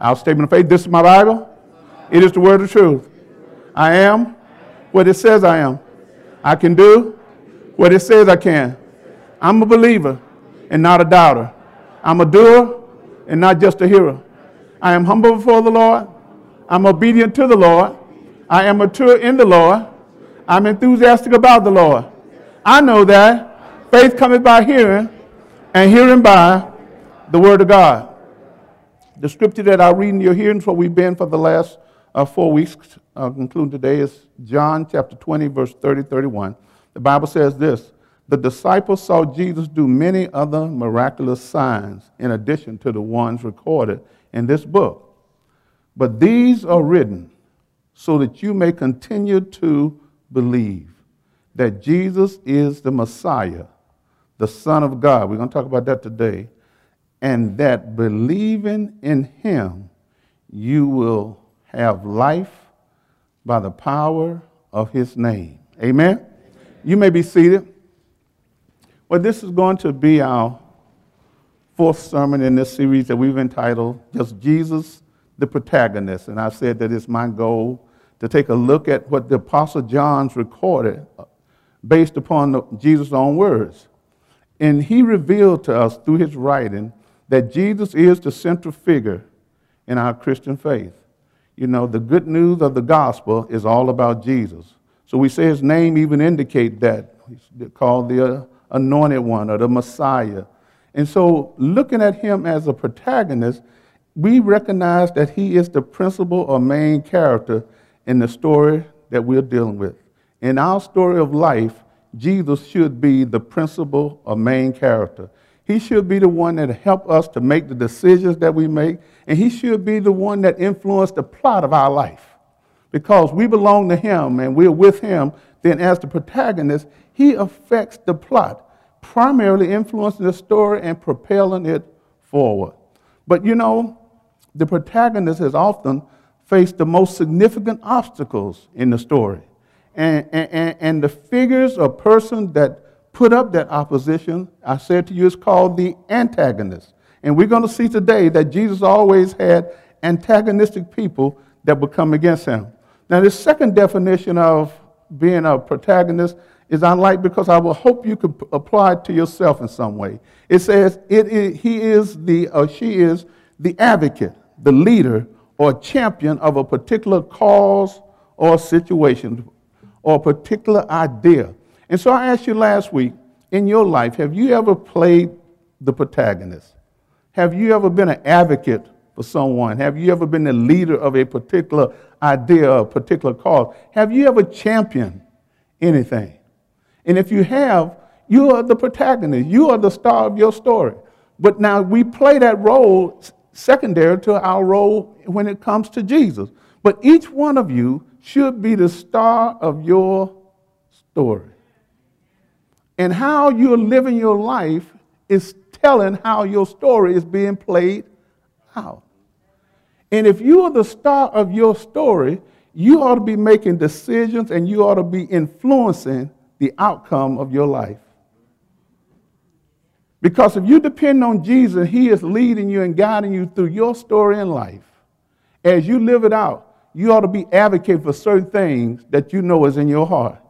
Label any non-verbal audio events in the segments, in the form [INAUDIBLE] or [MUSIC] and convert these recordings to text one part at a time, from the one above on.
Our statement of faith this is my Bible. It is the word of truth. I am what it says I am. I can do what it says I can. I'm a believer and not a doubter. I'm a doer and not just a hearer. I am humble before the Lord. I'm obedient to the Lord. I am mature in the Lord. I'm enthusiastic about the Lord. I know that faith cometh by hearing, and hearing by the word of God. The scripture that I read in your hearing, for we've been for the last uh, four weeks, uh, including today, is John chapter 20, verse 30, 31. The Bible says this The disciples saw Jesus do many other miraculous signs in addition to the ones recorded in this book. But these are written so that you may continue to believe that Jesus is the Messiah, the Son of God. We're going to talk about that today. And that believing in him, you will have life by the power of his name. Amen? You may be seated. Well, this is going to be our fourth sermon in this series that we've entitled Just Jesus, the Protagonist. And I've said that it's my goal to take a look at what the Apostle John's recorded uh, based upon the, Jesus' own words. And he revealed to us through his writing that Jesus is the central figure in our Christian faith. You know, the good news of the gospel is all about Jesus. So we say his name even indicate that. He's called the uh, anointed one or the Messiah. And so looking at him as a protagonist, we recognize that he is the principal or main character in the story that we're dealing with. In our story of life, Jesus should be the principal or main character. He should be the one that help us to make the decisions that we make, and he should be the one that influenced the plot of our life. Because we belong to him and we're with him, then as the protagonist, he affects the plot, primarily influencing the story and propelling it forward. But you know, the protagonist has often faced the most significant obstacles in the story. And, and, and the figures or person that put up that opposition, I said to you, is called the antagonist. And we're going to see today that Jesus always had antagonistic people that would come against him. Now, the second definition of being a protagonist is I like because I will hope you could apply it to yourself in some way. It says it is, he is the or she is the advocate, the leader, or champion of a particular cause or situation or a particular idea. And so I asked you last week, in your life, have you ever played the protagonist? Have you ever been an advocate for someone? Have you ever been the leader of a particular idea a particular cause? Have you ever championed anything? And if you have, you are the protagonist. You are the star of your story. But now we play that role secondary to our role when it comes to Jesus. But each one of you should be the star of your story. And how you're living your life is telling how your story is being played out. And if you are the star of your story, you ought to be making decisions and you ought to be influencing the outcome of your life. Because if you depend on Jesus, He is leading you and guiding you through your story in life. As you live it out, you ought to be advocating for certain things that you know is in your heart.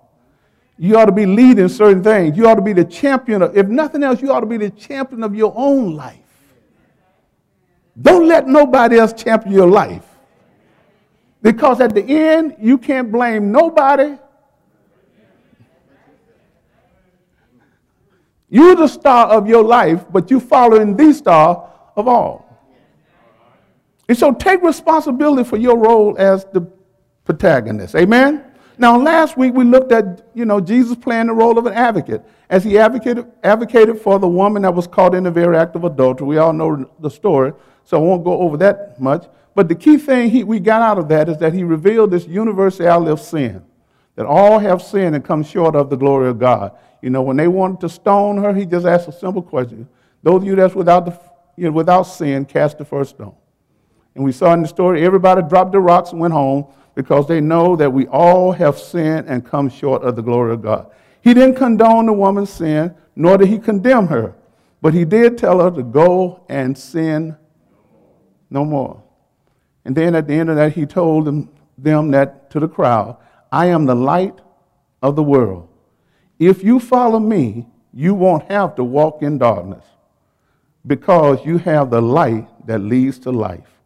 You ought to be leading certain things. You ought to be the champion of, if nothing else, you ought to be the champion of your own life. Don't let nobody else champion your life. Because at the end, you can't blame nobody You're the star of your life, but you're following the star of all. And so take responsibility for your role as the protagonist. Amen? Now, last week we looked at, you know, Jesus playing the role of an advocate as he advocated, advocated for the woman that was caught in the very act of adultery. We all know the story, so I won't go over that much. But the key thing he, we got out of that is that he revealed this universality of sin, that all have sinned and come short of the glory of God. You know, when they wanted to stone her, he just asked a simple question. Those of you that's without, the, you know, without sin, cast the first stone. And we saw in the story, everybody dropped the rocks and went home because they know that we all have sinned and come short of the glory of God. He didn't condone the woman's sin, nor did he condemn her. But he did tell her to go and sin no more. And then at the end of that, he told them, them that to the crowd, I am the light of the world. If you follow me, you won't have to walk in darkness because you have the light that leads to life.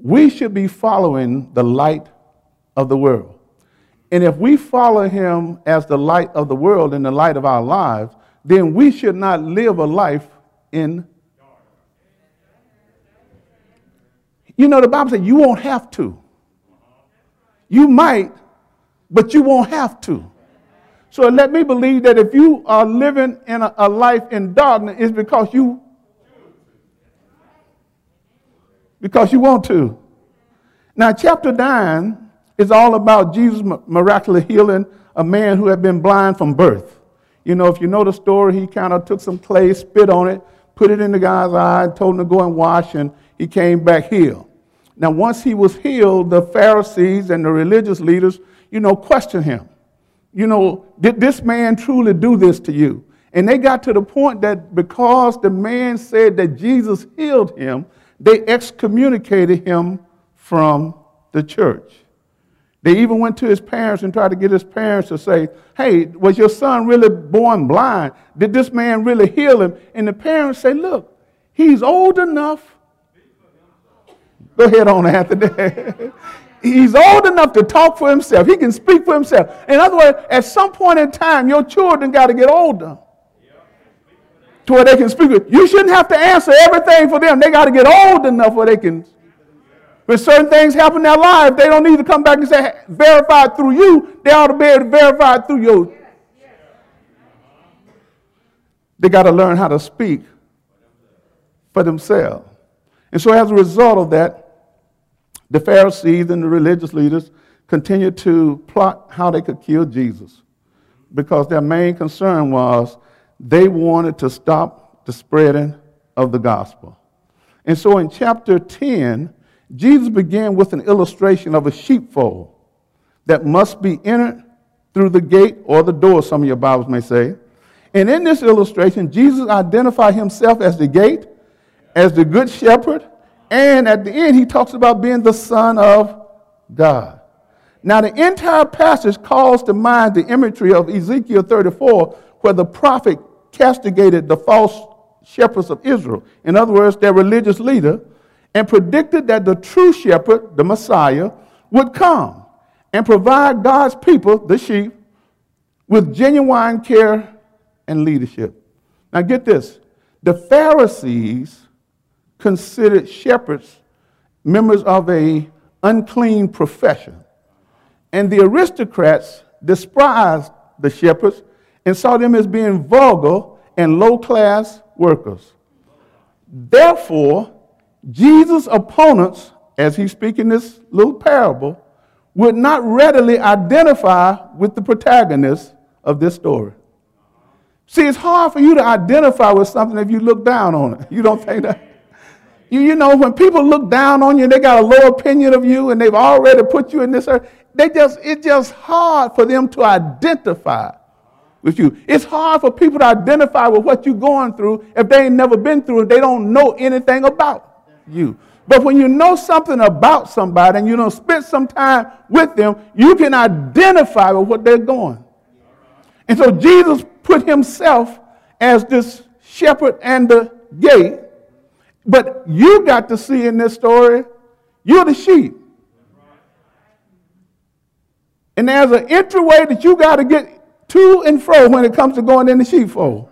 We should be following the light of the world. And if we follow him as the light of the world and the light of our lives, then we should not live a life in. You know, the Bible says you won't have to. You might, but you won't have to. So let me believe that if you are living in a, a life in darkness, it's because you because you want to. Now, chapter 9 is all about Jesus miraculously healing a man who had been blind from birth. You know, if you know the story, he kind of took some clay, spit on it, put it in the guy's eye, told him to go and wash, and he came back healed. Now, once he was healed, the Pharisees and the religious leaders, you know, questioned him. You know, did this man truly do this to you? And they got to the point that because the man said that Jesus healed him, they excommunicated him from the church. They even went to his parents and tried to get his parents to say, Hey, was your son really born blind? Did this man really heal him? And the parents say, Look, he's old enough. Go ahead on, Anthony. [LAUGHS] he's old enough to talk for himself. He can speak for himself. In other words, at some point in time, your children got to get older to where they can speak with. You shouldn't have to answer everything for them. They got to get old enough where they can. When certain things happen in their life, they don't need to come back and say, verified through you. They ought to be able to verify through you. They got to learn how to speak for themselves. And so, as a result of that, the Pharisees and the religious leaders continued to plot how they could kill Jesus because their main concern was they wanted to stop the spreading of the gospel. And so in chapter 10, Jesus began with an illustration of a sheepfold that must be entered through the gate or the door, some of your Bibles may say. And in this illustration, Jesus identified himself as the gate, as the good shepherd, and at the end, he talks about being the Son of God. Now, the entire passage calls to mind the imagery of Ezekiel 34, where the prophet castigated the false shepherds of Israel, in other words, their religious leader, and predicted that the true shepherd, the Messiah, would come and provide God's people, the sheep, with genuine care and leadership. Now, get this the Pharisees considered shepherds members of a unclean profession, and the aristocrats despised the shepherds and saw them as being vulgar and low class workers. Therefore, Jesus' opponents, as he's speaking this little parable, would not readily identify with the protagonist of this story. See, it's hard for you to identify with something if you look down on it. You don't think that? You, you know, when people look down on you and they got a low opinion of you and they've already put you in this earth, they just, it's just hard for them to identify with you. It's hard for people to identify with what you're going through if they ain't never been through it. They don't know anything about you. But when you know something about somebody and you don't spend some time with them, you can identify with what they're going. And so Jesus put himself as this shepherd and the gate. But you got to see in this story, you're the sheep. And there's an entryway that you got to get to and fro when it comes to going in the sheepfold.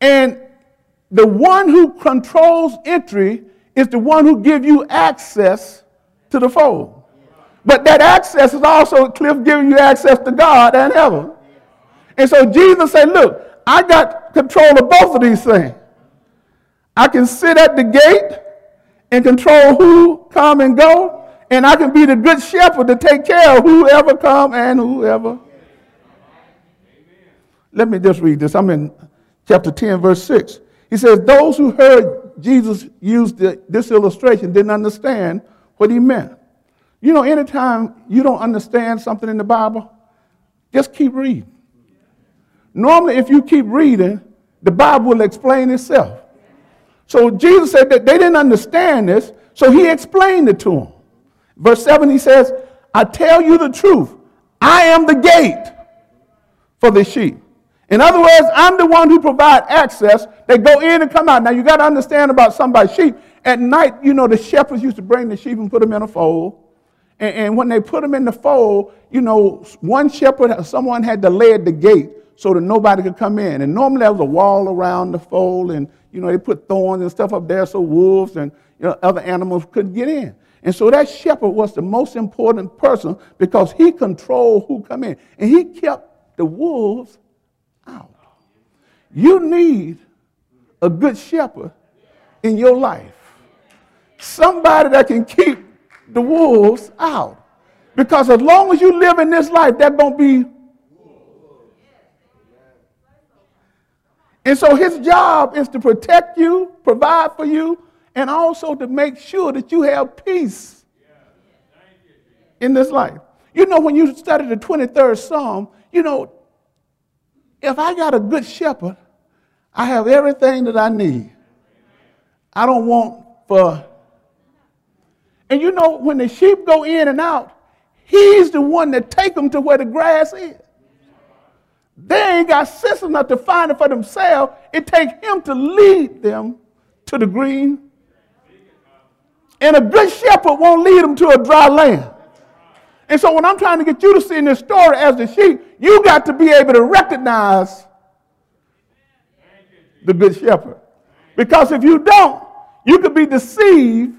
And the one who controls entry is the one who gives you access to the fold. But that access is also Cliff giving you access to God and heaven. And so Jesus said, Look, I got control of both of these things. I can sit at the gate and control who come and go, and I can be the good shepherd to take care of whoever come and whoever let me just read this. I'm in chapter 10, verse 6. He says, Those who heard Jesus use the, this illustration didn't understand what he meant. You know, anytime you don't understand something in the Bible, just keep reading. Normally, if you keep reading, the Bible will explain itself. So Jesus said that they didn't understand this, so he explained it to them. Verse 7, he says, I tell you the truth. I am the gate for the sheep. In other words, I'm the one who provide access. They go in and come out. Now you got to understand about somebody's sheep. At night, you know, the shepherds used to bring the sheep and put them in a fold. And, and when they put them in the fold, you know, one shepherd, someone had to lay at the gate so that nobody could come in. And normally there was a wall around the fold, and you know, they put thorns and stuff up there so wolves and you know, other animals couldn't get in. And so that shepherd was the most important person because he controlled who come in. And he kept the wolves. You need a good shepherd in your life. Somebody that can keep the wolves out. Because as long as you live in this life, there's going to be. And so his job is to protect you, provide for you, and also to make sure that you have peace in this life. You know, when you study the 23rd Psalm, you know, if I got a good shepherd, I have everything that I need. I don't want for. And you know, when the sheep go in and out, he's the one that take them to where the grass is. They ain't got sense enough to find it for themselves. It takes him to lead them to the green. And a good shepherd won't lead them to a dry land. And so, when I'm trying to get you to see in this story as the sheep, you got to be able to recognize the good shepherd. Because if you don't, you could be deceived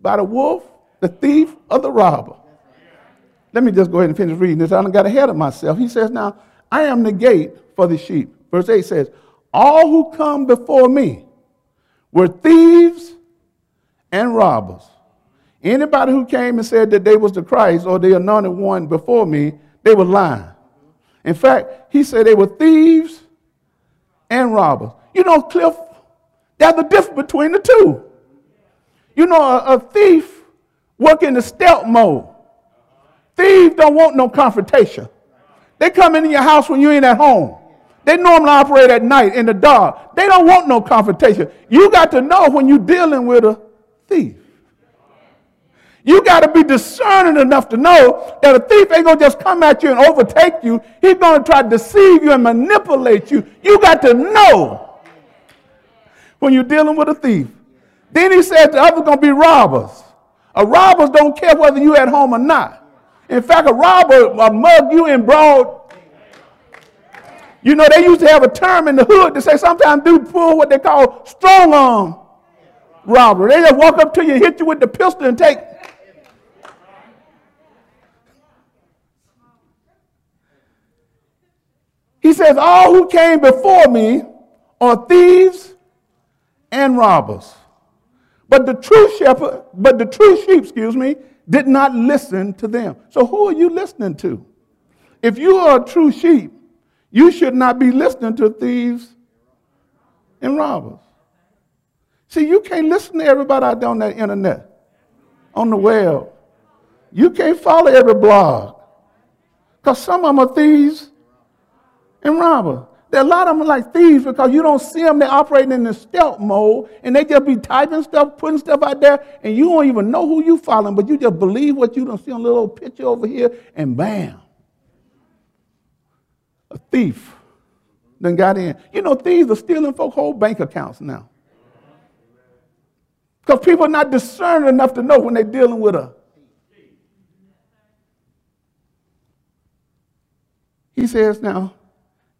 by the wolf, the thief, or the robber. Let me just go ahead and finish reading this. I don't got ahead of myself. He says, Now, I am the gate for the sheep. Verse 8 says, All who come before me were thieves and robbers. Anybody who came and said that they was the Christ or the anointed one before me, they were lying. In fact, he said they were thieves robbers. You know, Cliff, there's a difference between the two. You know, a, a thief work in the stealth mode. Thieves don't want no confrontation. They come into your house when you ain't at home. They normally operate at night in the dark. They don't want no confrontation. You got to know when you're dealing with a thief. You got to be discerning enough to know that a thief ain't going to just come at you and overtake you. He's going to try to deceive you and manipulate you. You got to know when you're dealing with a thief. Then he said the other's going to be robbers. A robbers don't care whether you're at home or not. In fact, a robber will mug you in broad. You know, they used to have a term in the hood to say sometimes do pull what they call strong arm robbery. They just walk up to you, hit you with the pistol, and take He says, All who came before me are thieves and robbers. But the true shepherd, but the true sheep, excuse me, did not listen to them. So who are you listening to? If you are a true sheep, you should not be listening to thieves and robbers. See, you can't listen to everybody out there on that internet, on the web. You can't follow every blog. Because some of them are thieves and robber. There are a lot of them like thieves because you don't see them. They're operating in the stealth mode and they just be typing stuff, putting stuff out there, and you don't even know who you following, but you just believe what you don't see on a little picture over here, and bam. A thief then got in. You know, thieves are stealing folks' whole bank accounts now. Because people are not discerning enough to know when they're dealing with a. He says now,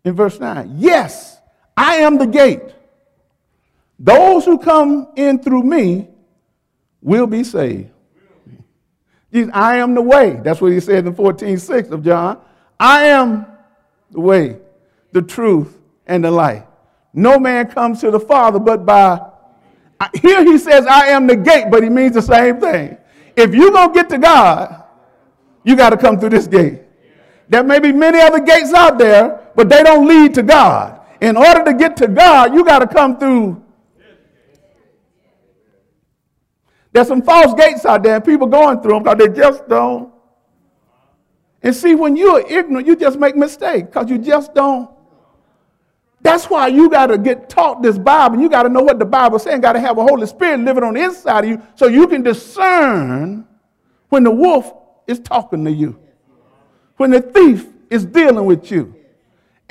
in verse 9. Yes, I am the gate. Those who come in through me will be saved. I am the way. That's what he said in 14 6 of John. I am the way, the truth, and the light. No man comes to the Father but by. Here he says, I am the gate, but he means the same thing. If you're going to get to God, you got to come through this gate. There may be many other gates out there, but they don't lead to God. In order to get to God, you got to come through. There's some false gates out there, and people going through them because they just don't. And see, when you're ignorant, you just make mistakes because you just don't. That's why you got to get taught this Bible. You got to know what the Bible saying. Got to have a Holy Spirit living on the inside of you so you can discern when the wolf is talking to you, when the thief is dealing with you.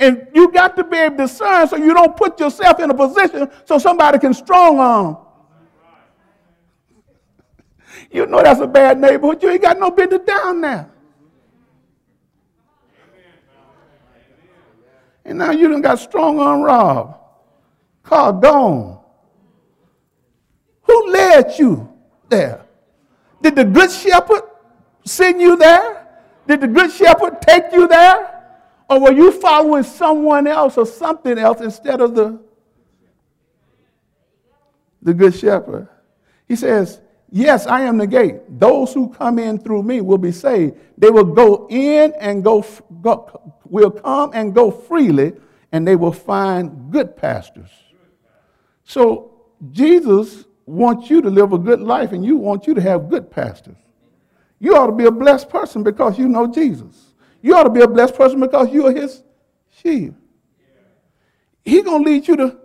And you got to be able to discern so you don't put yourself in a position so somebody can strong arm. You know that's a bad neighborhood. You ain't got no business down there. And now you done got strong arm Rob. Car gone. Who led you there? Did the good shepherd send you there? Did the good shepherd take you there? Or were you following someone else or something else instead of the, the good shepherd? He says, Yes, I am the gate. Those who come in through me will be saved. They will go in and go, go will come and go freely, and they will find good pastors. So Jesus wants you to live a good life, and you want you to have good pastors. You ought to be a blessed person because you know Jesus. You ought to be a blessed person because you are his sheep. He's going to lead you to.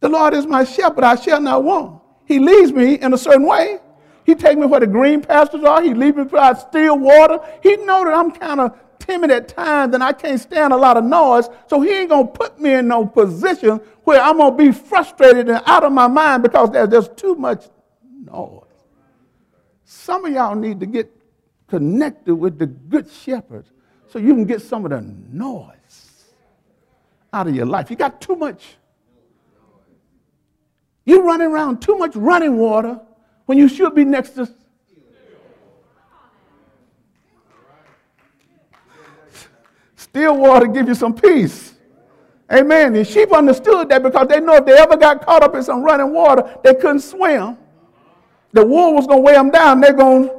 The Lord is my shepherd, I shall not want. He leads me in a certain way. He take me where the green pastures are. He leads me beside still water. He know that I'm kind of timid at times and I can't stand a lot of noise. So he ain't going to put me in no position where I'm going to be frustrated and out of my mind because there's just too much noise. Some of y'all need to get connected with the good shepherd so you can get some of the noise out of your life. You got too much you're running around too much running water when you should be next to. Still water give you some peace. Amen. And sheep understood that because they know if they ever got caught up in some running water, they couldn't swim. The wool was going to weigh them down. They're going.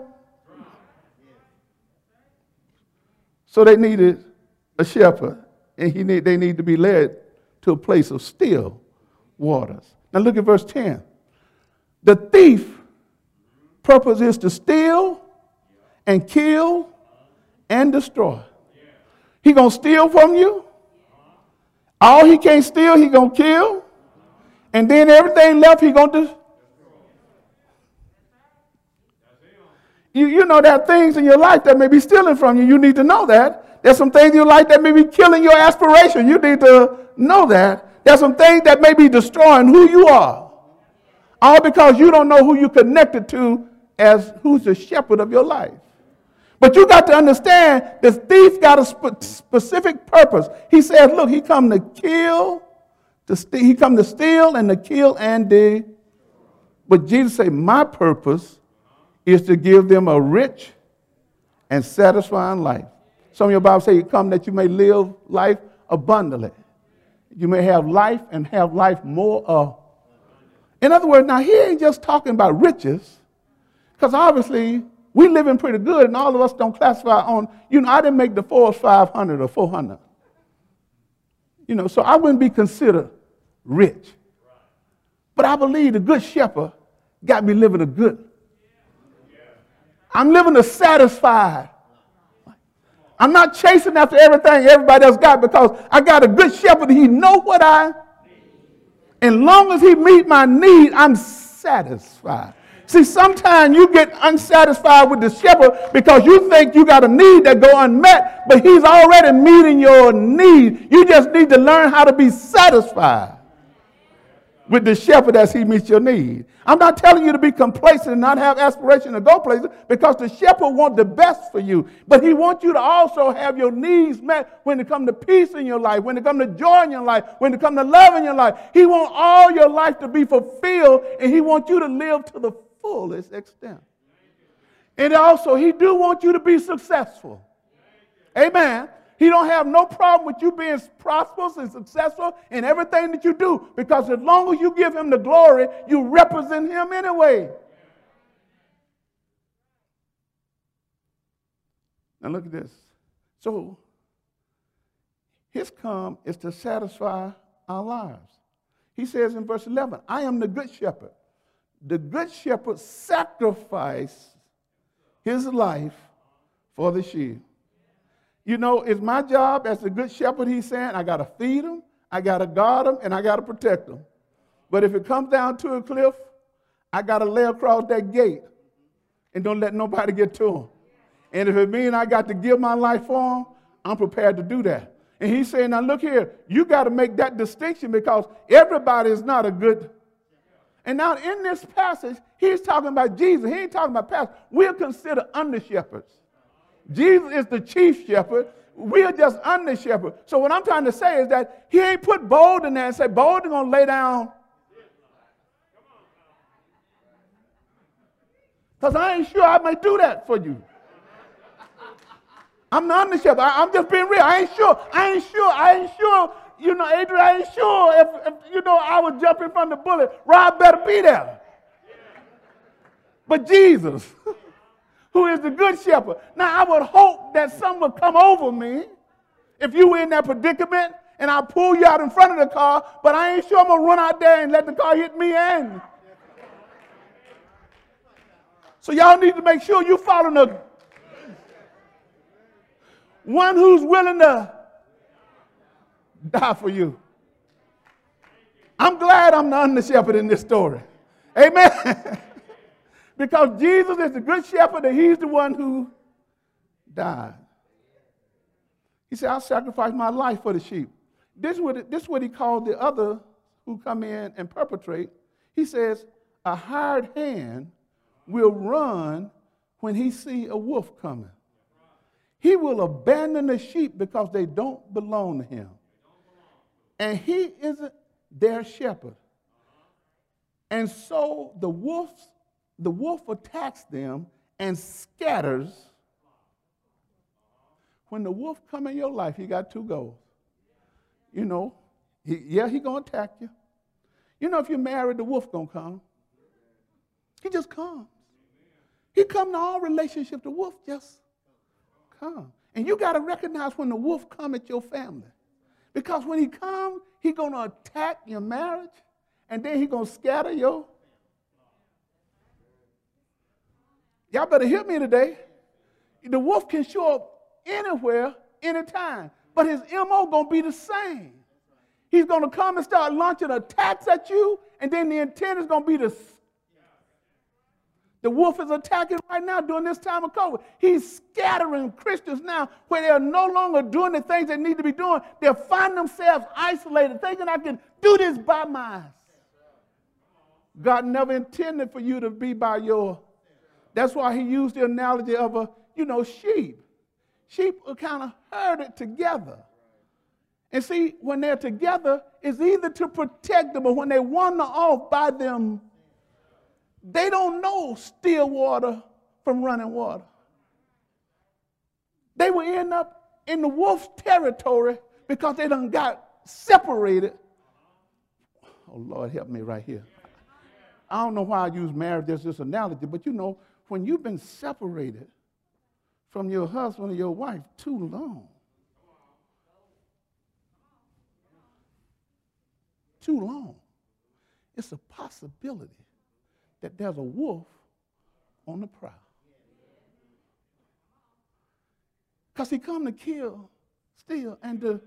So they needed a shepherd, and he need, they need to be led to a place of still waters. Now look at verse 10. The thief purpose is to steal and kill and destroy. He gonna steal from you. All he can't steal, he gonna kill. And then everything left, he gonna do. You, you know there are things in your life that may be stealing from you. You need to know that. There's some things in your life that may be killing your aspiration. You need to know that. There's some things that may be destroying who you are. All because you don't know who you're connected to as who's the shepherd of your life. But you got to understand this thief got a sp- specific purpose. He says, look, he come to kill, to st- he come to steal and to kill and to. But Jesus said, my purpose is to give them a rich and satisfying life. Some of your Bible say, you come that you may live life abundantly you may have life and have life more of. In other words, now he ain't just talking about riches, because obviously we living pretty good and all of us don't classify on, you know, I didn't make the Forbes 500 or 400. You know, so I wouldn't be considered rich. But I believe the good shepherd got me living a good. I'm living a satisfied I'm not chasing after everything everybody else got because I got a good shepherd. He know what I. And long as he meet my need, I'm satisfied. See, sometimes you get unsatisfied with the shepherd because you think you got a need that go unmet, but he's already meeting your need. You just need to learn how to be satisfied with the shepherd as he meets your need. I'm not telling you to be complacent and not have aspiration to go places because the shepherd wants the best for you. But he wants you to also have your needs met when it comes to peace in your life, when it comes to joy in your life, when it comes to love in your life. He wants all your life to be fulfilled and he wants you to live to the fullest extent. And also, he do want you to be successful. Amen. He don't have no problem with you being prosperous and successful in everything that you do because as long as you give him the glory, you represent him anyway. Now look at this. So his come is to satisfy our lives. He says in verse 11, I am the good shepherd. The good shepherd sacrificed his life for the sheep. You know, it's my job as a good shepherd, he's saying, I got to feed them, I got to guard them, and I got to protect them. But if it comes down to a cliff, I got to lay across that gate and don't let nobody get to them. And if it means I got to give my life for them, I'm prepared to do that. And he's saying, now look here, you got to make that distinction because everybody is not a good. And now in this passage, he's talking about Jesus. He ain't talking about pastors. We're considered under shepherds. Jesus is the chief shepherd. We're just under shepherd. So what I'm trying to say is that he ain't put bold in there and say, bold is to lay down. Because I ain't sure I may do that for you. I'm the under shepherd. I, am just being real. I ain't sure. I ain't sure. I ain't sure. You know, Adrian, I ain't sure if, if you know I would jump in front of the bullet. Rob better be there. But Jesus. [LAUGHS] who is the good shepherd. Now, I would hope that some would come over me if you were in that predicament and I pull you out in front of the car, but I ain't sure I'm going to run out there and let the car hit me and. So y'all need to make sure you follow the one who's willing to die for you. I'm glad I'm the under shepherd in this story. Amen. [LAUGHS] Because Jesus is the good shepherd and he's the one who died. He said, I'll sacrifice my life for the sheep. This is what, this is what he called the other who come in and perpetrate. He says, a hired hand will run when he see a wolf coming. He will abandon the sheep because they don't belong to him. And he isn't their shepherd. And so the wolves the wolf attacks them and scatters. When the wolf come in your life, he got two goals. You know, he, yeah, he gonna attack you. You know, if you're married, the wolf gonna come. He just comes. He come to all relationship. The wolf just come. And you got to recognize when the wolf come at your family. Because when he come, he going to attack your marriage, and then he going to scatter your Y'all better hear me today. The wolf can show up anywhere, anytime, but his MO gonna be the same. He's gonna come and start launching attacks at you, and then the intent is gonna be to. The wolf is attacking right now during this time of COVID. He's scattering Christians now where they're no longer doing the things they need to be doing. They're finding themselves isolated, thinking I can do this by myself. God never intended for you to be by your that's why he used the analogy of a, you know, sheep. Sheep are kind of herded together. And see, when they're together, it's either to protect them or when they wander off by them, they don't know still water from running water. They will end up in the wolf's territory because they done got separated. Oh, Lord, help me right here. I don't know why I use marriage as this analogy, but you know, when you've been separated from your husband or your wife too long, too long, it's a possibility that there's a wolf on the prowl. Because he come to kill, steal, and to.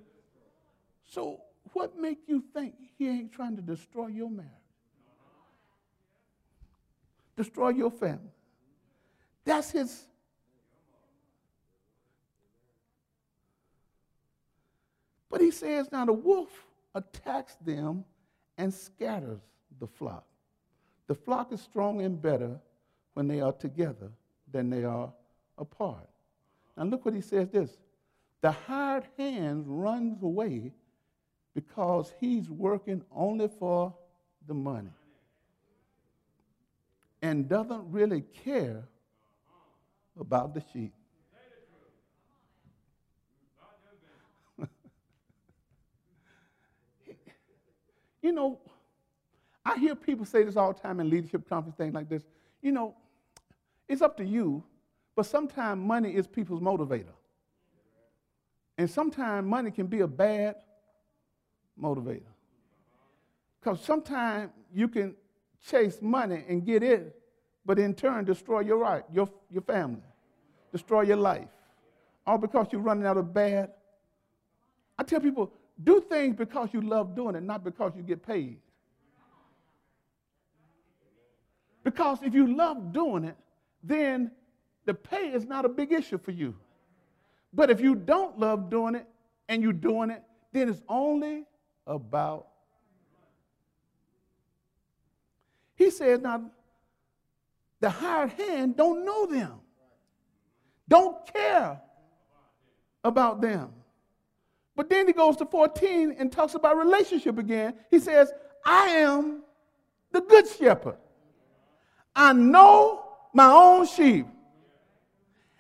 So what make you think he ain't trying to destroy your marriage? Destroy your family. That's his. But he says, now the wolf attacks them and scatters the flock. The flock is strong and better when they are together than they are apart. Now look what he says this the hired hand runs away because he's working only for the money and doesn't really care about the sheep. [LAUGHS] you know, I hear people say this all the time in leadership conference, things like this. You know, it's up to you, but sometimes money is people's motivator. And sometimes money can be a bad motivator. Because sometimes you can chase money and get it, but in turn destroy your right, your, your family destroy your life. all because you're running out of bad. I tell people, do things because you love doing it, not because you get paid. Because if you love doing it, then the pay is not a big issue for you. But if you don't love doing it and you're doing it, then it's only about. He says, now, the hired hand don't know them, don't care about them. But then he goes to 14 and talks about relationship again. He says, I am the good shepherd. I know my own sheep,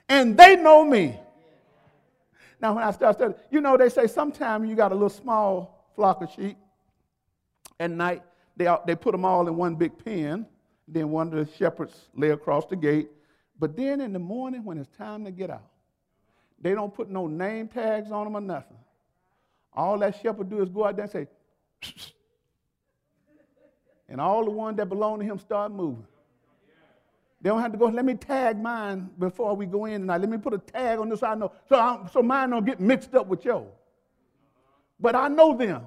and they know me. Now, when I start studying, you know, they say sometimes you got a little small flock of sheep. At night, they, they put them all in one big pen. Then one of the shepherds lay across the gate. But then in the morning, when it's time to get out, they don't put no name tags on them or nothing. All that shepherd do is go out there and say, and all the ones that belong to him start moving. They don't have to go, let me tag mine before we go in tonight. Let me put a tag on this I know. So, I, so mine don't get mixed up with yours. But I know them.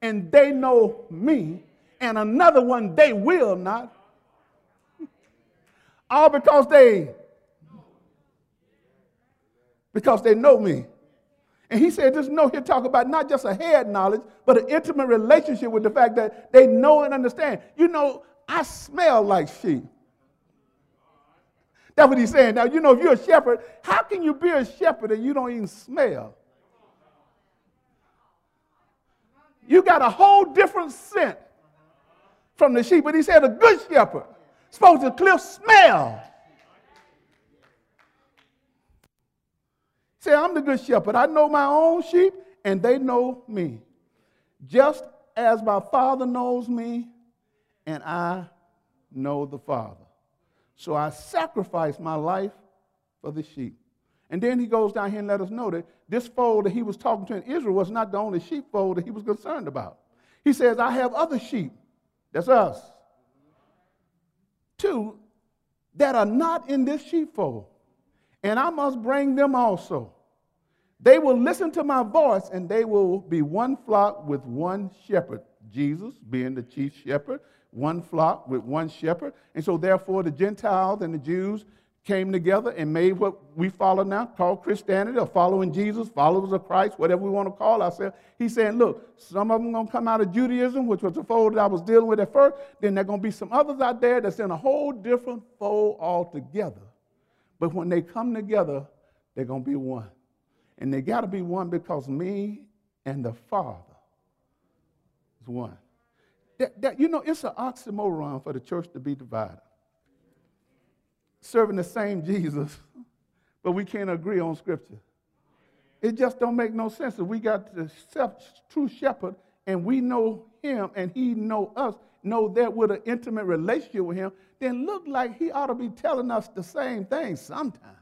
And they know me. And another one they will not. All because they because they know me. And he said, just know he'll talk about not just a head knowledge, but an intimate relationship with the fact that they know and understand. You know, I smell like sheep. That's what he's saying. Now, you know, if you're a shepherd, how can you be a shepherd and you don't even smell? You got a whole different scent from the sheep. But he said a good shepherd supposed to clear smell. Say, I'm the good shepherd. I know my own sheep, and they know me. Just as my Father knows me, and I know the Father. So I sacrificed my life for the sheep. And then he goes down here and let us know that this fold that he was talking to in Israel was not the only sheepfold that he was concerned about. He says, I have other sheep, that's us, too, that are not in this sheepfold, and I must bring them also. They will listen to my voice, and they will be one flock with one shepherd. Jesus being the chief shepherd, one flock with one shepherd. And so, therefore, the Gentiles and the Jews came together and made what we follow now, called Christianity, or following Jesus, followers of Christ, whatever we want to call ourselves. He's saying, look, some of them going to come out of Judaism, which was the fold that I was dealing with at first. Then there are going to be some others out there that's in a whole different fold altogether. But when they come together, they're going to be one. And they got to be one because me and the Father is one. That, that, you know, it's an oxymoron for the church to be divided. Serving the same Jesus, but we can't agree on Scripture. It just don't make no sense. If we got the true shepherd and we know him and he know us, know that with an intimate relationship with him, then look like he ought to be telling us the same thing sometime.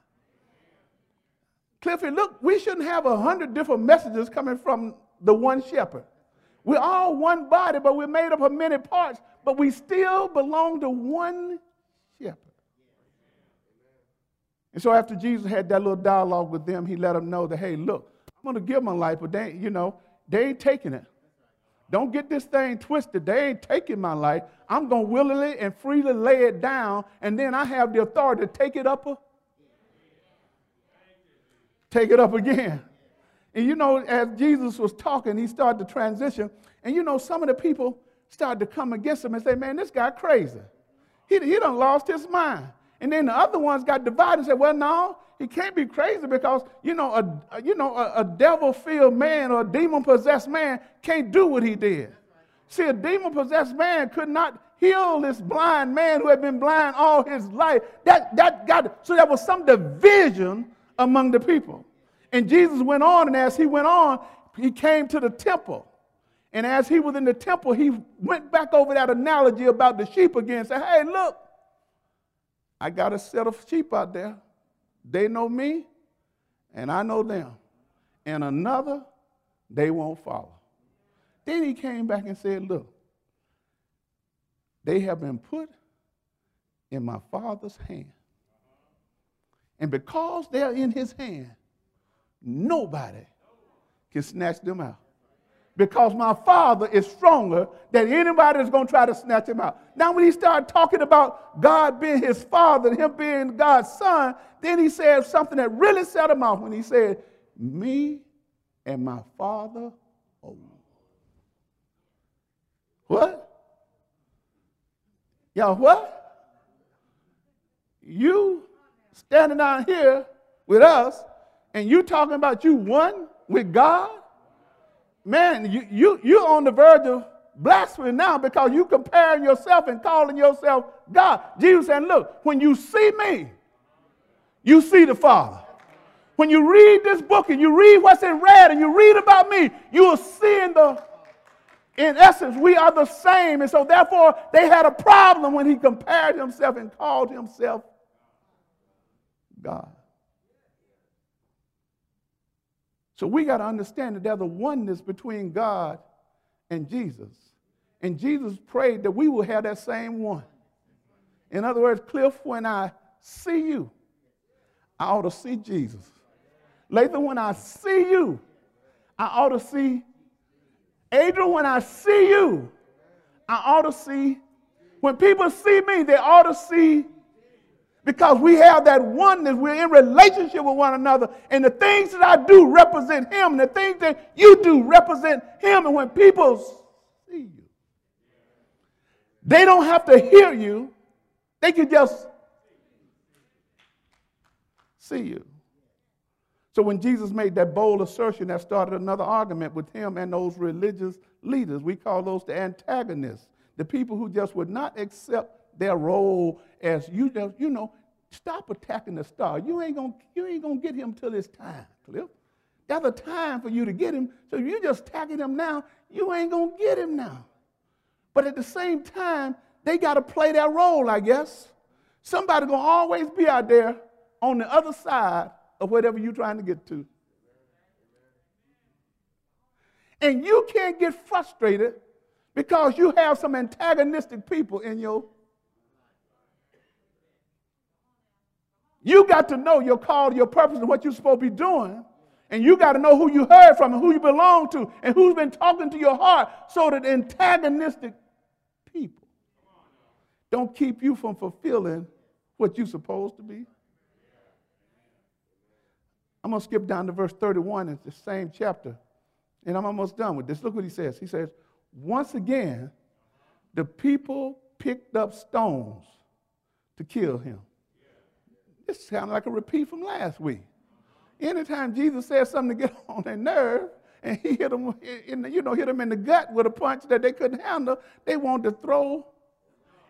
Cliffy, look, we shouldn't have a hundred different messages coming from the one shepherd. We're all one body, but we're made up of many parts, but we still belong to one shepherd. And so after Jesus had that little dialogue with them, he let them know that, hey, look, I'm going to give my life, but they, you know, they ain't taking it. Don't get this thing twisted. They ain't taking my life. I'm going to willingly and freely lay it down, and then I have the authority to take it up, A, take it up again. And you know, as Jesus was talking, he started to transition. And you know, some of the people started to come against him and say, man, this guy crazy. He, he done lost his mind. And then the other ones got divided and said, well, no, he can't be crazy because, you know, a, you know, a, a devil-filled man or a demon-possessed man can't do what he did. See, a demon-possessed man could not heal this blind man who had been blind all his life. That, that got, so there was some division among the people. And Jesus went on, and as he went on, he came to the temple. And as he was in the temple, he went back over that analogy about the sheep again and said, Hey, look, I got a set of sheep out there. They know me, and I know them. And another, they won't follow. Then he came back and said, Look, they have been put in my Father's hand. And because they're in his hand, nobody can snatch them out. Because my father is stronger than anybody that's going to try to snatch him out. Now, when he started talking about God being his father and him being God's son, then he said something that really set him off when he said, Me and my father are What? Y'all, what? You standing down here with us and you talking about you one with God, man, you, you, you're on the verge of blasphemy now because you comparing yourself and calling yourself God. Jesus said, look, when you see me, you see the Father. When you read this book and you read what's in red and you read about me, you are seeing the, in essence, we are the same. And so therefore, they had a problem when he compared himself and called himself God. So we got to understand that there's a oneness between God and Jesus. And Jesus prayed that we will have that same one. In other words, Cliff, when I see you, I ought to see Jesus. Lathan, when I see you, I ought to see Adrian, when I see you, I ought to see. When people see me, they ought to see because we have that oneness. We're in relationship with one another. And the things that I do represent Him. And the things that you do represent Him. And when people see you, they don't have to hear you, they can just see you. So when Jesus made that bold assertion, that started another argument with him and those religious leaders. We call those the antagonists, the people who just would not accept their role as you just, you know, stop attacking the star. You ain't gonna, you ain't gonna get him till it's time, Cliff. There's a time for you to get him. So if you just attacking him now, you ain't gonna get him now. But at the same time, they got to play their role, I guess. Somebody gonna always be out there on the other side of whatever you're trying to get to. And you can't get frustrated because you have some antagonistic people in your You got to know your call, your purpose, and what you're supposed to be doing. And you got to know who you heard from and who you belong to and who's been talking to your heart so that antagonistic people don't keep you from fulfilling what you're supposed to be. I'm going to skip down to verse 31 in the same chapter. And I'm almost done with this. Look what he says. He says, Once again, the people picked up stones to kill him. This sounds like a repeat from last week. Anytime Jesus said something to get [LAUGHS] on their nerve, and he hit them, in the, you know, hit them in the gut with a punch that they couldn't handle, they wanted to throw.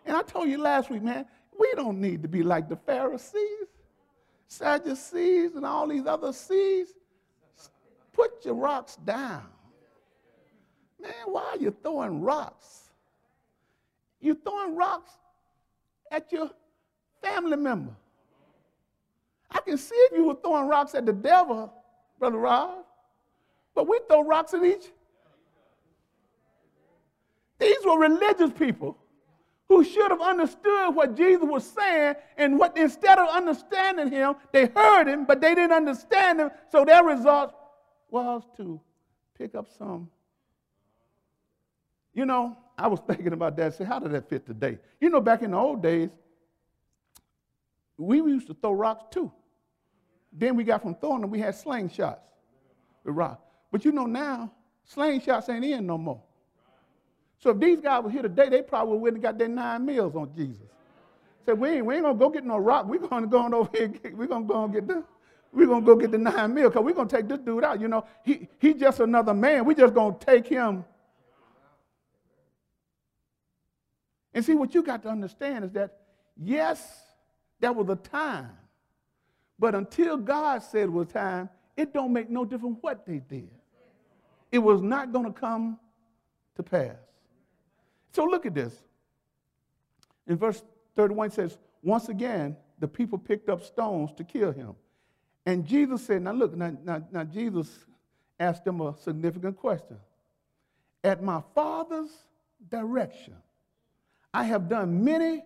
And I told you last week, man, we don't need to be like the Pharisees, Sadducees, and all these other seeds. Put your rocks down. Man, why are you throwing rocks? You're throwing rocks at your family member. I can see if you were throwing rocks at the devil, Brother Rob. But we throw rocks at each. These were religious people who should have understood what Jesus was saying, and what instead of understanding him, they heard him, but they didn't understand him. So their result was to pick up some. You know, I was [LAUGHS] thinking about that. Say, how did that fit today? You know, back in the old days, we used to throw rocks too. Then we got from them, we had slingshots rock. But you know now, slingshots ain't in no more. So if these guys were here today, they probably wouldn't have got their nine meals on Jesus. Said, we ain't, we ain't gonna go get no rock. We're gonna go on over here [LAUGHS] get, we're gonna go and get the we're gonna go get the nine meal because we're gonna take this dude out. You know, he he's just another man. we just gonna take him. And see, what you got to understand is that yes, that was a time but until God said it was time, it don't make no difference what they did. It was not going to come to pass. So look at this. In verse 31 it says, Once again, the people picked up stones to kill him. And Jesus said, Now look, now, now, now Jesus asked them a significant question. At my Father's direction, I have done many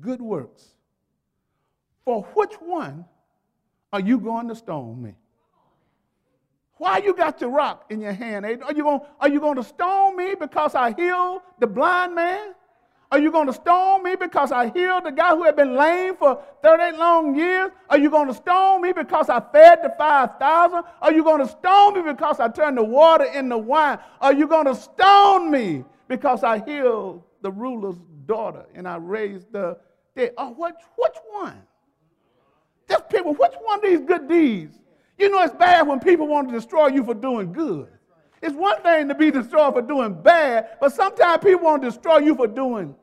good works. For which one are you going to stone me? Why you got your rock in your hand? Are you going, are you going to stone me because I healed the blind man? Are you going to stone me because I healed the guy who had been lame for 38 long years? Are you going to stone me because I fed the 5,000? Are you going to stone me because I turned the water into wine? Are you going to stone me because I healed the ruler's daughter and I raised the dead? Uh, oh, which, which one? Just people, which one of these good deeds? You know it's bad when people want to destroy you for doing good. It's one thing to be destroyed for doing bad, but sometimes people want to destroy you for doing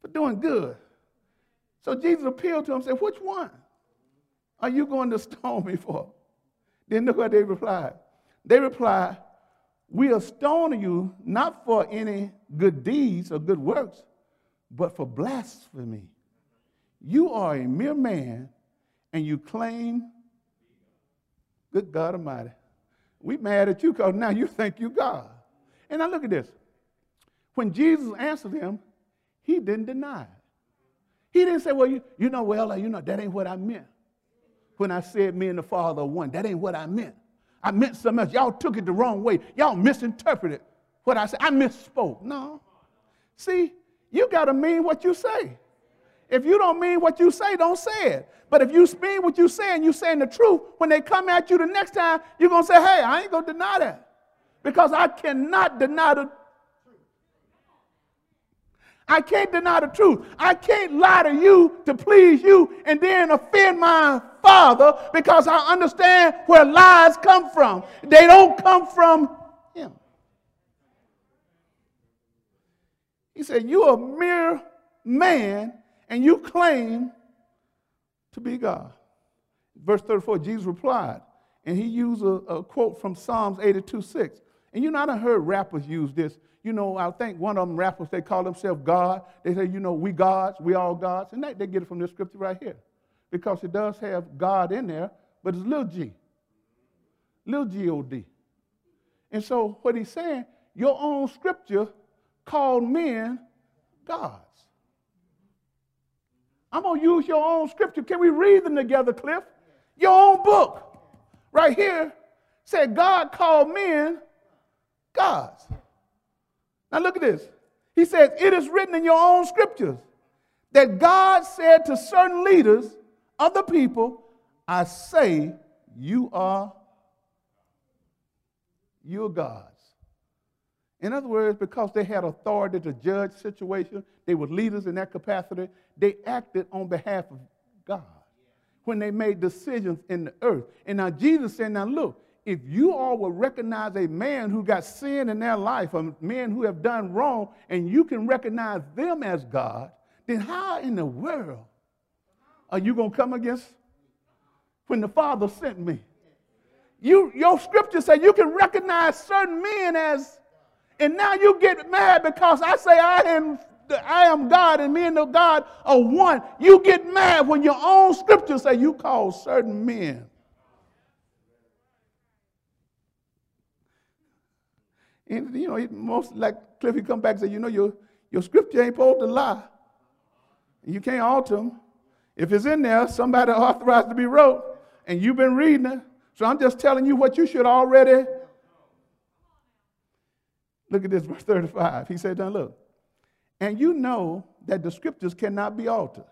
for doing good. So Jesus appealed to him and said, Which one are you going to stone me for? Then look what they replied. They replied, We are stoning you not for any good deeds or good works, but for blasphemy. You are a mere man and you claim Good God Almighty. We mad at you because now you think you God. And now look at this. When Jesus answered him, he didn't deny it. He didn't say, well, you, you know, well, uh, you know, that ain't what I meant. When I said me and the Father are one, that ain't what I meant. I meant something else. Y'all took it the wrong way. Y'all misinterpreted what I said. I misspoke. No. See, you got to mean what you say. If you don't mean what you say, don't say it. But if you mean what you say and you saying the truth, when they come at you the next time, you're going to say, hey, I ain't going to deny that. Because I cannot deny the I can't deny the truth. I can't lie to you to please you and then offend my father because I understand where lies come from. They don't come from him. He said, You're a mere man and you claim to be God. Verse 34, Jesus replied, and he used a, a quote from Psalms 82 6. And you know, I heard rappers use this. You know, I think one of them rappers, they call themselves God. They say, you know, we gods, we all gods. And they, they get it from this scripture right here. Because it does have God in there, but it's little g. Little G-O-D. And so what he's saying, your own scripture called men gods. I'm going to use your own scripture. Can we read them together, Cliff? Your own book, right here, said God called men gods. Now look at this. He says, It is written in your own scriptures that God said to certain leaders of the people, I say you are you're gods. In other words, because they had authority to judge situations, they were leaders in that capacity, they acted on behalf of God when they made decisions in the earth. And now Jesus said, Now look, if you all will recognize a man who got sin in their life, a man who have done wrong, and you can recognize them as God, then how in the world are you going to come against when the Father sent me? You, your scripture say you can recognize certain men as, and now you get mad because I say I am I am God and me and the God are one. You get mad when your own scriptures say you call certain men. And you know, most like Cliffy come back and say, you know, your, your scripture ain't supposed to lie. You can't alter them. If it's in there, somebody [LAUGHS] authorized to be wrote, and you've been reading it. So I'm just telling you what you should already. Look at this, [LAUGHS] verse 35. He said, now look, and you know that the scriptures cannot be altered.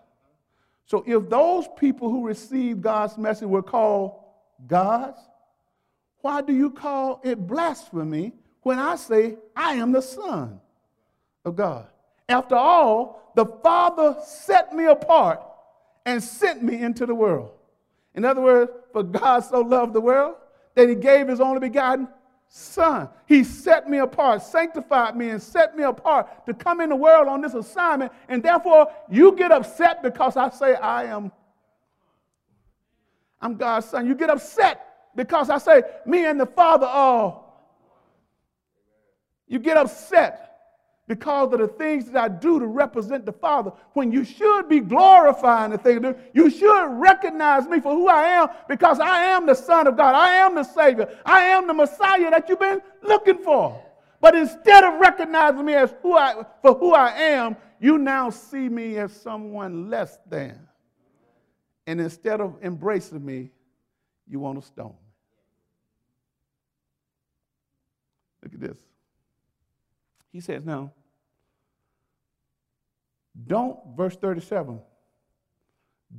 So if those people who received God's message were called gods, why do you call it blasphemy when I say I am the Son of God? After all, the Father set me apart and sent me into the world. In other words, for God so loved the world that he gave his only begotten son. He set me apart, sanctified me, and set me apart to come in the world on this assignment. And therefore, you get upset because I say I am I'm God's son. You get upset because I say me and the Father are. You get upset because of the things that I do to represent the Father. When you should be glorifying the things I do, you should recognize me for who I am because I am the Son of God. I am the Savior. I am the Messiah that you've been looking for. But instead of recognizing me as who I, for who I am, you now see me as someone less than. And instead of embracing me, you want to stone me. Look at this. He says, now, don't, verse 37,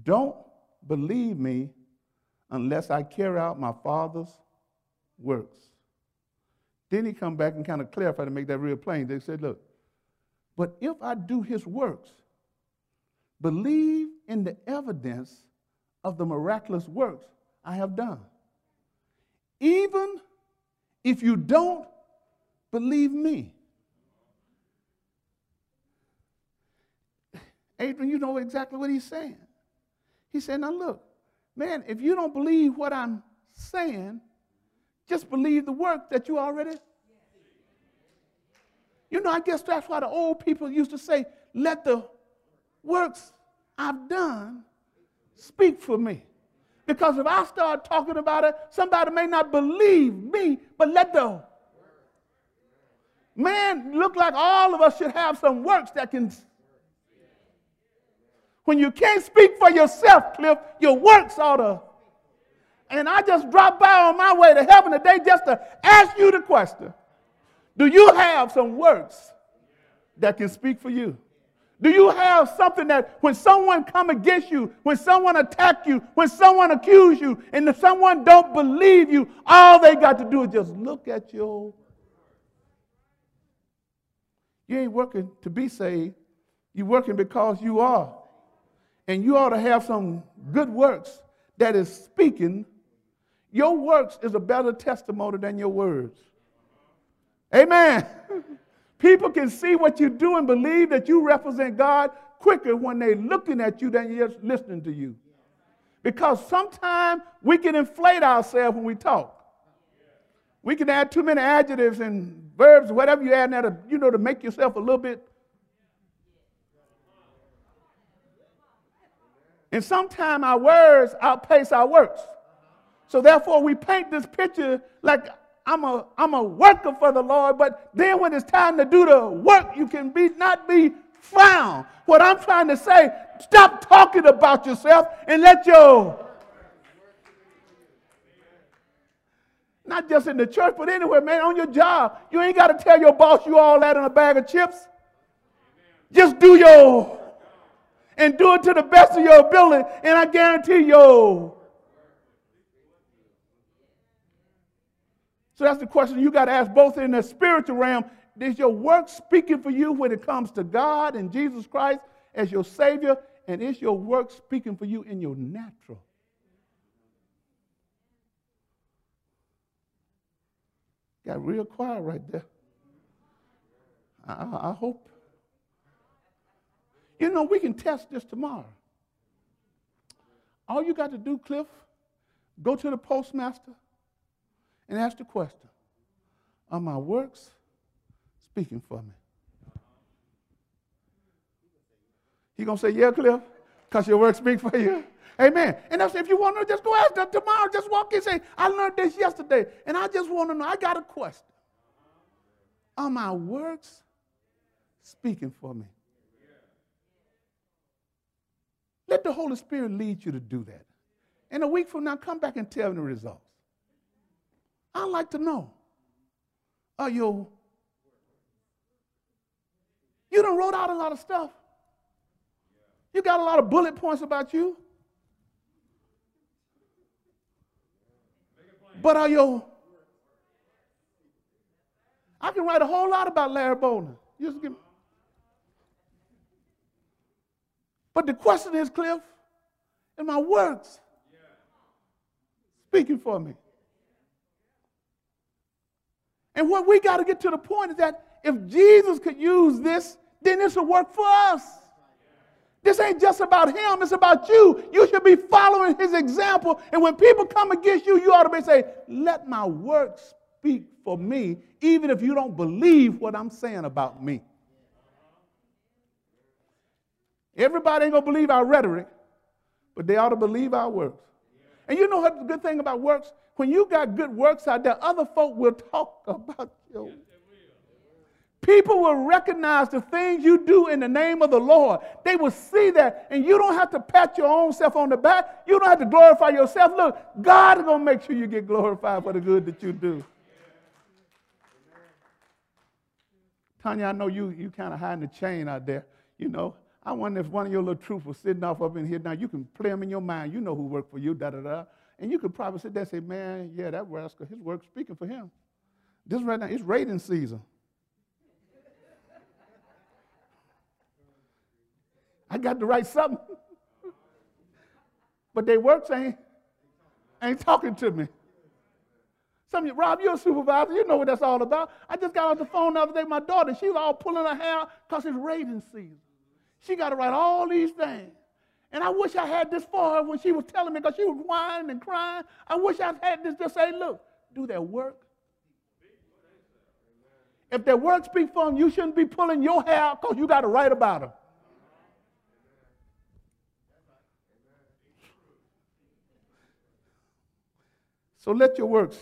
don't believe me unless I carry out my Father's works. Then he come back and kind of clarify to make that real plain. They said, look, but if I do his works, believe in the evidence of the miraculous works I have done. Even if you don't believe me. Adrian, you know exactly what he's saying. He said, Now look, man, if you don't believe what I'm saying, just believe the work that you already. You know, I guess that's why the old people used to say, Let the works I've done speak for me. Because if I start talking about it, somebody may not believe me, but let the man look like all of us should have some works that can when you can't speak for yourself, Cliff, your works ought to. And I just dropped by on my way to heaven today just to ask you the question Do you have some works that can speak for you? Do you have something that when someone come against you, when someone attack you, when someone accuse you, and if someone don't believe you, all they got to do is just look at your. You ain't working to be saved. You're working because you are. And you ought to have some good works that is speaking. Your works is a better testimony than your words. Amen. [LAUGHS] People can see what you do and believe that you represent God quicker when they're looking at you than just listening to you. Because sometimes we can inflate ourselves when we talk. We can add too many adjectives and verbs, whatever you add there, to, you know, to make yourself a little bit. And sometimes our words outpace our works. So therefore, we paint this picture like I'm a, I'm a worker for the Lord, but then when it's time to do the work, you can be not be found. What I'm trying to say, stop talking about yourself and let your not just in the church, but anywhere, man, on your job. You ain't got to tell your boss you all that in a bag of chips. Just do your and do it to the best of your ability, and I guarantee you So that's the question you got to ask both in the spiritual realm. Is your work speaking for you when it comes to God and Jesus Christ as your Savior? And is your work speaking for you in your natural? Got real quiet right there. I, I hope. You know, we can test this tomorrow. All you got to do, Cliff, go to the postmaster and ask the question Are my works speaking for me? He gonna say, Yeah, Cliff, because your works speak for you. Amen. And said, if you want to just go ask them tomorrow, just walk in say, I learned this yesterday. And I just want to know, I got a question. Are my works speaking for me? Let the Holy Spirit lead you to do that. In a week from now, come back and tell me the results. I'd like to know. Are you? You done wrote out a lot of stuff. You got a lot of bullet points about you. But are you? I can write a whole lot about Larry Bolden. Just give me. But the question is, Cliff, in my works speaking for me? And what we got to get to the point is that if Jesus could use this, then this will work for us. This ain't just about him, it's about you. You should be following his example. And when people come against you, you ought to be saying, Let my works speak for me, even if you don't believe what I'm saying about me. Everybody ain't gonna believe our rhetoric, but they ought to believe our works. And you know what the good thing about works? When you got good works out there, other folk will talk [LAUGHS] about you. People will recognize the things you do in the name of the Lord. They will see that, and you don't have to pat your own self on the back. You don't have to glorify yourself. Look, God is going to make sure you get glorified for the good that you do. Tanya, I know you, you kind of hiding the chain out there. You know, I wonder if one of your little troops was sitting off up in here now. You can play them in your mind. You know who worked for you, da da da. And you could probably sit there and say, man, yeah, that rascal, his work speaking for him. This right now, it's rating season. I got to write something. but they works ain't, ain't talking to me. Some you, Rob, you're a supervisor. You know what that's all about. I just got off the phone the other day. My daughter, she was all pulling her hair because it's rating season. She got to write all these things. And I wish I had this for her when she was telling me because she was whining and crying. I wish I had this to say, look, do their work. If their work speak for them, you shouldn't be pulling your hair out because you got to write about them. So let your works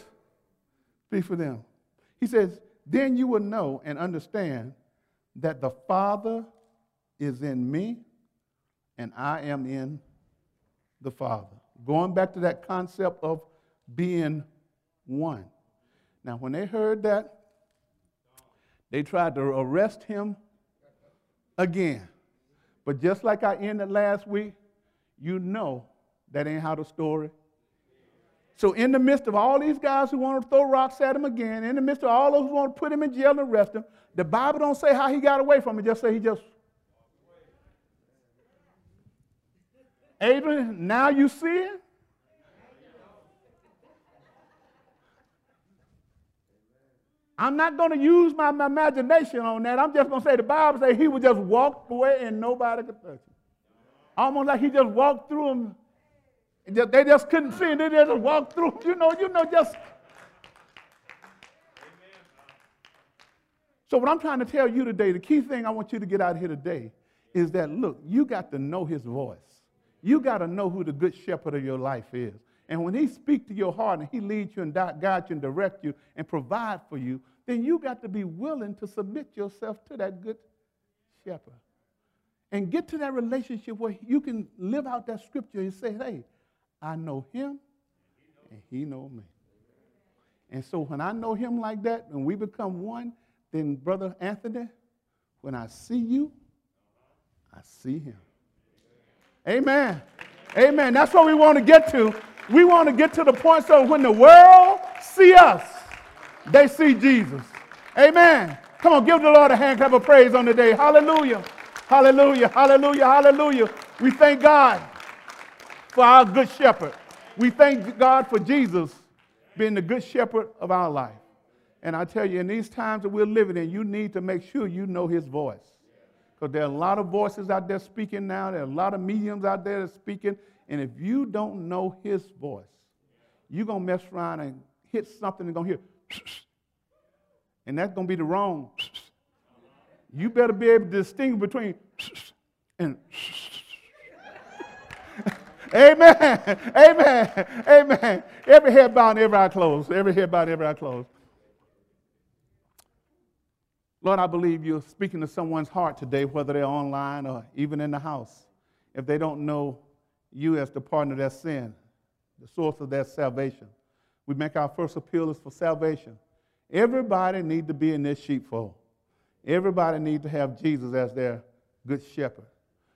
be for them. He says, Then you will know and understand that the Father is in me and I am in the Father. Going back to that concept of being one. Now, when they heard that, they tried to arrest him again. But just like I ended last week, you know that ain't how the story so, in the midst of all these guys who want to throw rocks at him again, in the midst of all those who want to put him in jail and arrest him, the Bible don't say how he got away from it. Just say he just. Adrian, now you see it. I'm not going to use my, my, imagination on that. I'm just going to say the Bible says he would just walk away and nobody could touch him. Almost like he just walked through them they just couldn't see it. They just walked through, you know, you know, just. So, what I'm trying to tell you today, the key thing I want you to get out here today is that look, you got to know his voice. You got to know who the good shepherd of your life is. And when he speaks to your heart and he leads you and guides you and direct you and provide for you, then you got to be willing to submit yourself to that good shepherd. And get to that relationship where you can live out that scripture and say, hey, I know him and he know me. And so when I know him like that and we become one, then Brother Anthony, when I see you, I see him. Amen. Amen. That's what we want to get to. We want to get to the point so when the world see us, they see Jesus. Amen. Come on, give the Lord a hand clap of praise on the day. Hallelujah. Hallelujah. Hallelujah. Hallelujah. We thank God for our good shepherd. We thank God for Jesus being the good shepherd of our life. And I tell you, in these times that we're living in, you need to make sure you know his voice. Because there are a lot of voices out there speaking now. There are a lot of mediums out there that speaking. And if you don't know his voice, you're going to mess around and hit something and going to hear, [SNIFFS] and that's going to be the wrong. [SNIFFS] You better be able to distinguish between [SNIFFS] and Amen. [LAUGHS] Amen. Amen. Every head bowed every eye closed. Every head bowed every eye closed. Lord, I believe you're speaking to someone's heart today, whether they're online or even in the house. If they don't know you as the partner of their sin, the source of their salvation, we make our first appeal is for salvation. Everybody need to be in this sheepfold. Everybody need to have Jesus as their good shepherd.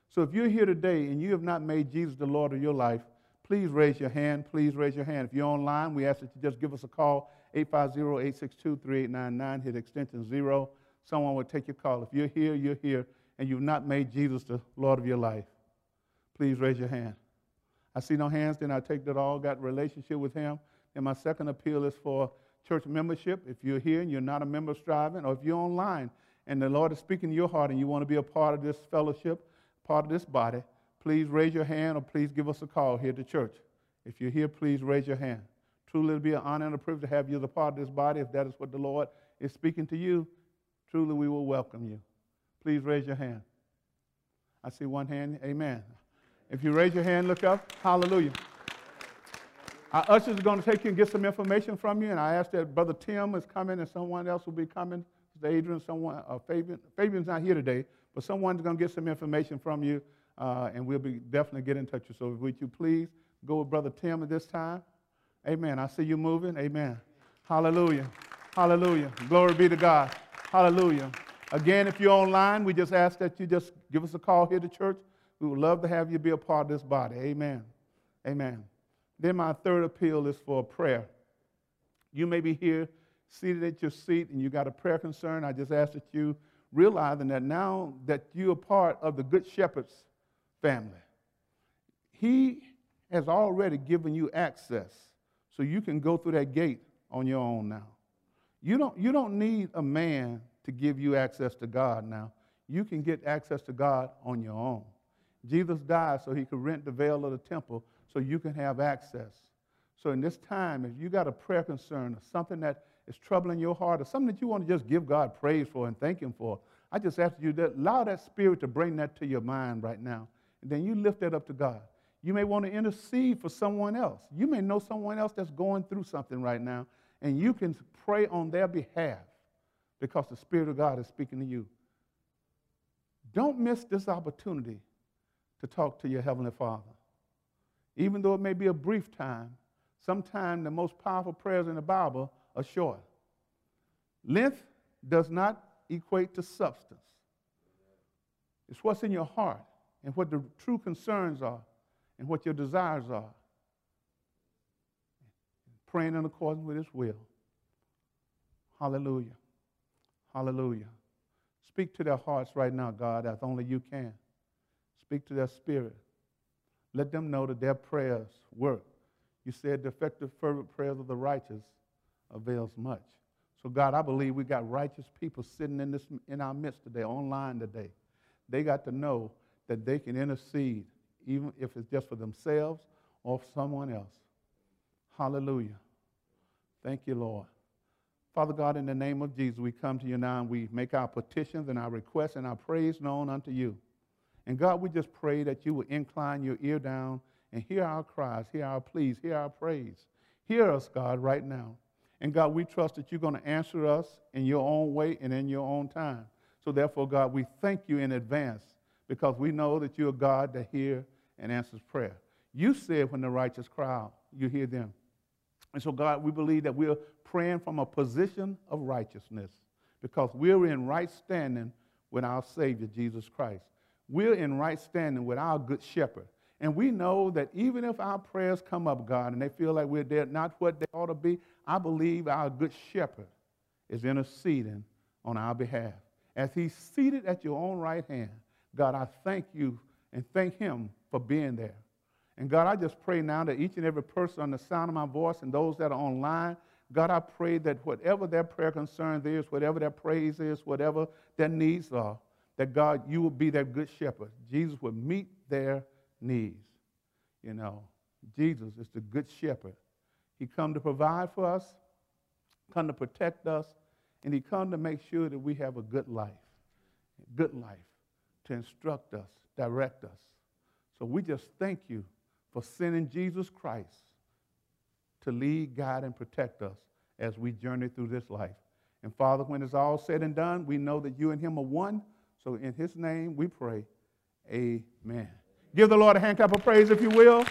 So if you're here today and you have not made Jesus the Lord of your life, please raise your hand. Please raise your hand. If you're online, we ask that you just give us a call, 850-862-3899, hit extension zero. Someone will take your call. If you're here, you're here, and you've not made Jesus the Lord of your life, please raise your hand. I see no hands, then I take that all got relationship with him. And my second appeal is for church membership. If you're here and you're not a member of Striving, or if you're online and the Lord is speaking to your heart and you want to be a part of this fellowship, part of this body, please raise your hand or please give us a call here at the church. If you're here, please raise your hand. Truly, it'll be an honor and a privilege to have you as a part of this body. If that is what the Lord is speaking to you, truly we will welcome you. Please raise your hand. I see one hand. Amen. If you raise your hand, look up. Hallelujah. Our ushers are going to take you and get some information from you, and I ask that Brother Tim is coming and someone else will be coming. Sister Adrian, someone, uh, Fabian. Fabian's not here today, but someone's going to get some information from you, uh, and we'll be definitely get in touch with you. So would you please go with Brother Tim at this time? Amen. I see you moving. Amen. Hallelujah. Hallelujah. Glory be to God. Hallelujah. Again, if you're online, we just ask that you just give us a call here to church. We would love to have you be a part of this body. Amen. Amen. Then my third appeal is for a prayer. You may be here seated at your seat and you got a prayer concern. I just ask that you realizing that now that you're part of the Good Shepherd's family, He has already given you access so you can go through that gate on your own now. You don't, you don't need a man to give you access to God now. You can get access to God on your own. Jesus died so he could rent the veil of the temple so you can have access. So in this time, if you got a prayer concern or something that is troubling your heart or something that you want to just give God praise for and thank him for, I just ask you to allow that spirit to bring that to your mind right now. And then you lift that up to God. You may want to intercede for someone else. You may know someone else that's going through something right now, and you can pray on their behalf because the Spirit of God is speaking to you. Don't miss this opportunity to talk to your Heavenly Father. Even though it may be a brief time, sometimes the most powerful prayers in the Bible are short. Length does not equate to substance, it's what's in your heart and what the true concerns are and what your desires are. Praying in accordance with His will. Hallelujah. Hallelujah. Speak to their hearts right now, God, as only you can. Speak to their spirit. Let them know that their prayers work. You said the effective, fervent prayers of the righteous avails much. So, God, I believe we got righteous people sitting in, this, in our midst today, online today. They got to know that they can intercede even if it's just for themselves or for someone else. Hallelujah. Thank you, Lord. Father God, in the name of Jesus, we come to you now and we make our petitions and our requests and our praise known unto you. And God, we just pray that you will incline your ear down and hear our cries, hear our pleas, hear our praise. Hear us, God, right now. And God, we trust that you're going to answer us in your own way and in your own time. So therefore, God, we thank you in advance because we know that you're a God that hears and answers prayer. You said when the righteous cry you hear them. And so, God, we believe that we're praying from a position of righteousness because we're in right standing with our Savior, Jesus Christ. We're in right standing with our good shepherd. And we know that even if our prayers come up, God, and they feel like we're there, not what they ought to be, I believe our good shepherd is interceding on our behalf. As he's seated at your own right hand, God, I thank you and thank him for being there. And God, I just pray now that each and every person on the sound of my voice and those that are online, God, I pray that whatever their prayer concerns is, whatever their praise is, whatever their needs are, that God, you will be their good shepherd. Jesus will meet their needs. You know, Jesus is the good shepherd. He come to provide for us, come to protect us, and he come to make sure that we have a good life, good life, to instruct us, direct us. So we just thank you for sending Jesus Christ to lead, guide, and protect us as we journey through this life. And Father, when it's all said and done, we know that you and him are one. So in his name we pray, amen. Give the Lord a hand clap of praise if you will.